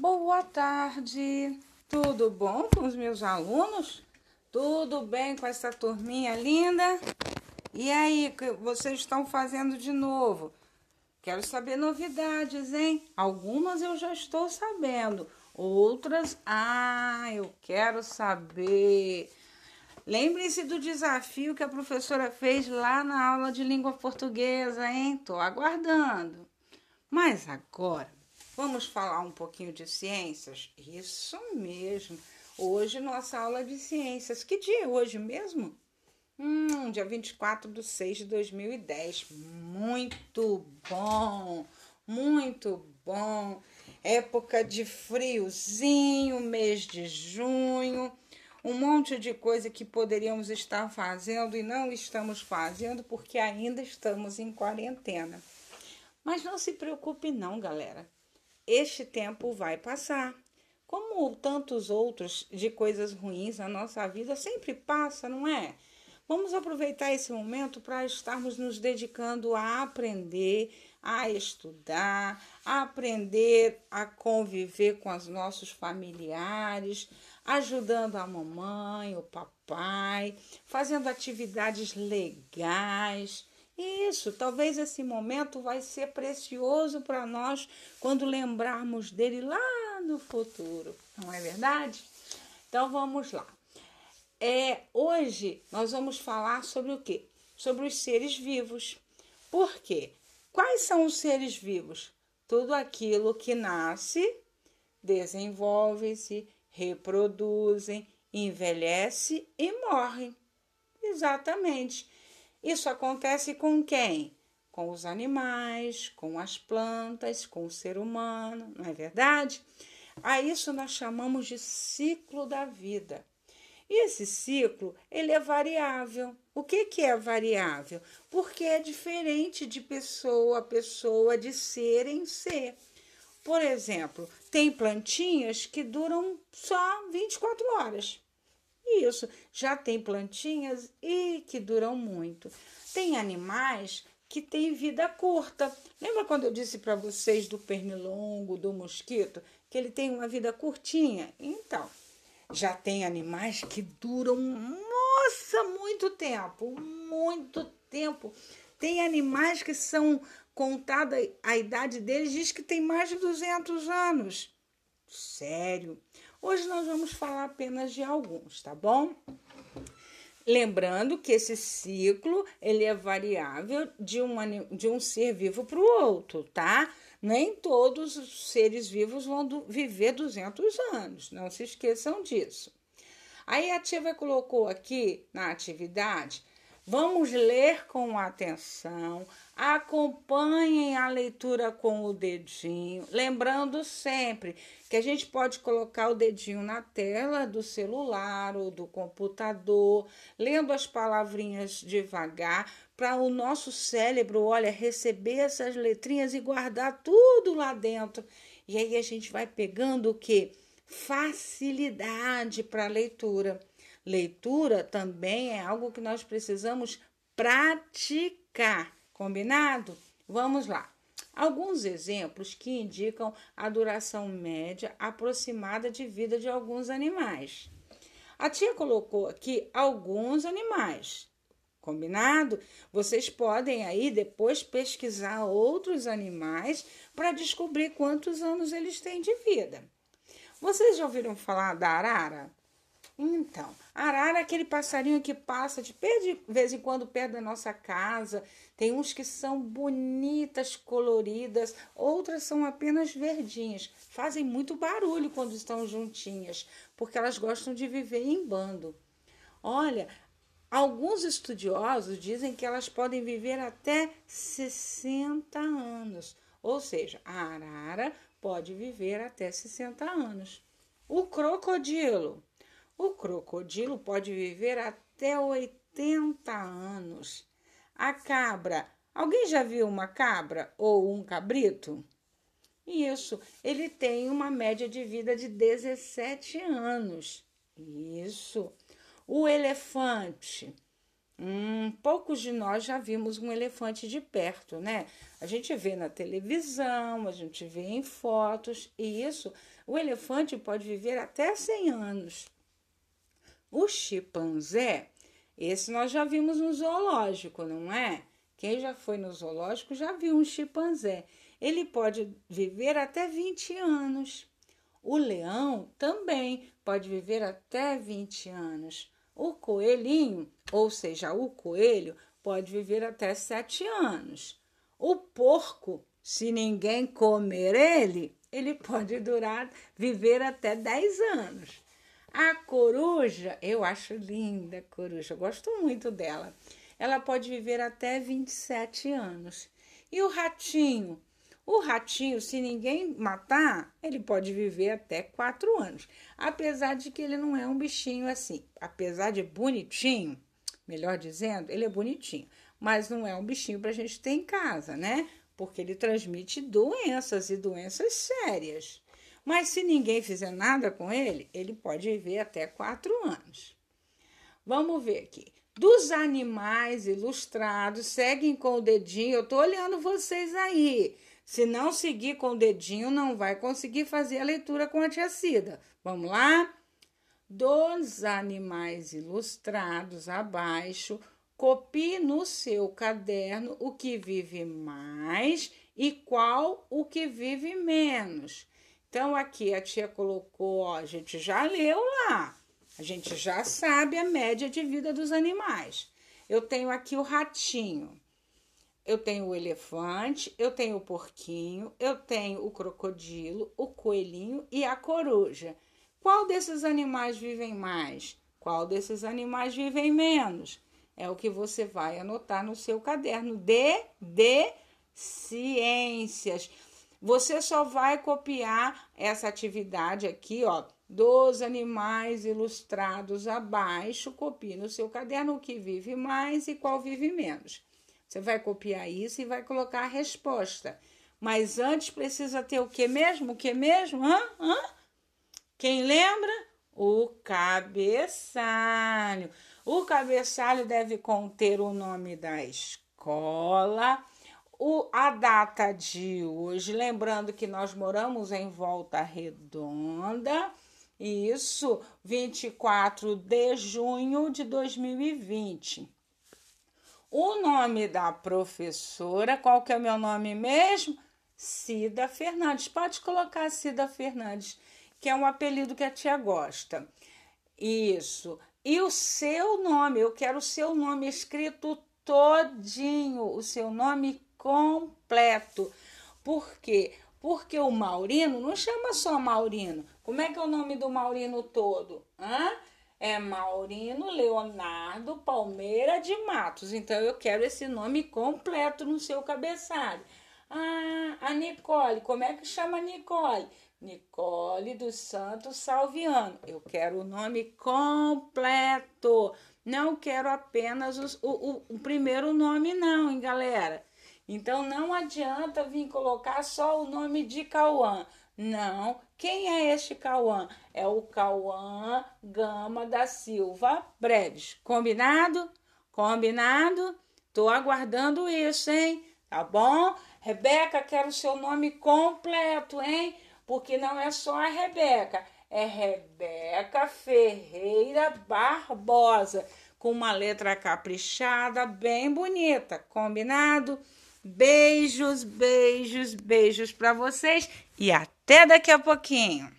Boa tarde, tudo bom com os meus alunos? Tudo bem com essa turminha linda? E aí, o que vocês estão fazendo de novo? Quero saber novidades, hein? Algumas eu já estou sabendo, outras, ah, eu quero saber. Lembrem-se do desafio que a professora fez lá na aula de língua portuguesa, hein? Tô aguardando. Mas agora, vamos falar um pouquinho de ciências? Isso mesmo. Hoje, nossa aula de ciências. Que dia é hoje mesmo? Hum, dia 24 de 6 de 2010. Muito bom, muito bom. Época de friozinho, mês de junho um monte de coisa que poderíamos estar fazendo e não estamos fazendo porque ainda estamos em quarentena. Mas não se preocupe não, galera. Este tempo vai passar. Como tantos outros de coisas ruins na nossa vida sempre passa, não é? Vamos aproveitar esse momento para estarmos nos dedicando a aprender, a estudar, a aprender a conviver com os nossos familiares, ajudando a mamãe, o papai, fazendo atividades legais. Isso, talvez esse momento vai ser precioso para nós quando lembrarmos dele lá no futuro, não é verdade? Então vamos lá. É, hoje nós vamos falar sobre o quê? Sobre os seres vivos. Por quê? Quais são os seres vivos? Tudo aquilo que nasce, desenvolve-se, reproduzem, envelhece e morrem. Exatamente. Isso acontece com quem? Com os animais, com as plantas, com o ser humano, não é verdade? A isso nós chamamos de ciclo da vida. E esse ciclo, ele é variável. O que, que é variável? Porque é diferente de pessoa a pessoa, de ser em ser. Por exemplo, tem plantinhas que duram só 24 horas. Isso, já tem plantinhas e que duram muito. Tem animais que têm vida curta. Lembra quando eu disse para vocês do pernilongo, do mosquito, que ele tem uma vida curtinha? Então, já tem animais que duram, nossa, muito tempo, muito tempo. Tem animais que são contada a idade deles, diz que tem mais de 200 anos. Sério. Hoje nós vamos falar apenas de alguns, tá bom? Lembrando que esse ciclo ele é variável de um, de um ser vivo para o outro, tá? Nem todos os seres vivos vão do, viver 200 anos, não se esqueçam disso. Aí a Tia colocou aqui na atividade Vamos ler com atenção, acompanhem a leitura com o dedinho, lembrando sempre que a gente pode colocar o dedinho na tela do celular ou do computador, lendo as palavrinhas devagar, para o nosso cérebro, olha, receber essas letrinhas e guardar tudo lá dentro. E aí a gente vai pegando o que? Facilidade para a leitura. Leitura também é algo que nós precisamos praticar, combinado? Vamos lá. Alguns exemplos que indicam a duração média aproximada de vida de alguns animais. A tia colocou aqui alguns animais. Combinado? Vocês podem aí depois pesquisar outros animais para descobrir quantos anos eles têm de vida. Vocês já ouviram falar da arara? Então, arara é aquele passarinho que passa de vez em quando perto da nossa casa. Tem uns que são bonitas, coloridas, outras são apenas verdinhas. Fazem muito barulho quando estão juntinhas, porque elas gostam de viver em bando. Olha, alguns estudiosos dizem que elas podem viver até 60 anos. Ou seja, a arara pode viver até 60 anos. O crocodilo o crocodilo pode viver até 80 anos. A cabra, alguém já viu uma cabra ou um cabrito? Isso, ele tem uma média de vida de 17 anos. Isso. O elefante. Hum, poucos de nós já vimos um elefante de perto, né? A gente vê na televisão, a gente vê em fotos, e isso, o elefante pode viver até 100 anos. O chimpanzé, esse nós já vimos no zoológico, não é? Quem já foi no zoológico já viu um chimpanzé. Ele pode viver até 20 anos. O leão também pode viver até 20 anos. O coelhinho, ou seja, o coelho, pode viver até 7 anos. O porco, se ninguém comer ele, ele pode durar, viver até 10 anos. A coruja, eu acho linda a coruja, gosto muito dela. Ela pode viver até 27 anos. E o ratinho, o ratinho, se ninguém matar, ele pode viver até quatro anos. Apesar de que ele não é um bichinho assim. Apesar de bonitinho, melhor dizendo, ele é bonitinho. Mas não é um bichinho para a gente ter em casa, né? Porque ele transmite doenças e doenças sérias. Mas se ninguém fizer nada com ele, ele pode viver até quatro anos. Vamos ver aqui. Dos animais ilustrados, seguem com o dedinho. Eu tô olhando vocês aí. Se não seguir com o dedinho, não vai conseguir fazer a leitura com a tia Cida. Vamos lá? Dos animais ilustrados abaixo, copie no seu caderno o que vive mais e qual o que vive menos. Então, aqui a tia colocou, ó, a gente já leu lá, a gente já sabe a média de vida dos animais. Eu tenho aqui o ratinho eu tenho o elefante, eu tenho o porquinho, eu tenho o crocodilo, o coelhinho e a coruja. Qual desses animais vivem mais? Qual desses animais vivem menos? É o que você vai anotar no seu caderno de, de ciências. Você só vai copiar essa atividade aqui, ó, dos animais ilustrados abaixo. Copie no seu caderno o que vive mais e qual vive menos. Você vai copiar isso e vai colocar a resposta. Mas antes precisa ter o que mesmo? O que mesmo? Hã? Hã? Quem lembra? O cabeçalho. O cabeçalho deve conter o nome da escola, o, a data de hoje. Lembrando que nós moramos em Volta Redonda. Isso, 24 de junho de 2020. O nome da professora, qual que é o meu nome mesmo? Cida Fernandes. Pode colocar Cida Fernandes, que é um apelido que a tia gosta. Isso. E o seu nome, eu quero o seu nome escrito todinho, o seu nome completo. Por quê? Porque o Maurino não chama só Maurino. Como é que é o nome do Maurino todo? Hã? é Maurino Leonardo Palmeira de Matos. Então eu quero esse nome completo no seu cabeçalho. Ah, a Nicole, como é que chama Nicole? Nicole dos Santos Salviano. Eu quero o nome completo. Não quero apenas os, o, o, o primeiro nome, não, hein, galera? Então não adianta vir colocar só o nome de Cauã. Não. Quem é este Cauã? É o Cauã Gama da Silva Breves. Combinado? Combinado? Tô aguardando isso, hein? Tá bom? Rebeca, quero o seu nome completo, hein? Porque não é só a Rebeca, é Rebeca Ferreira Barbosa, com uma letra caprichada, bem bonita. Combinado? Beijos, beijos, beijos para vocês e até daqui a pouquinho.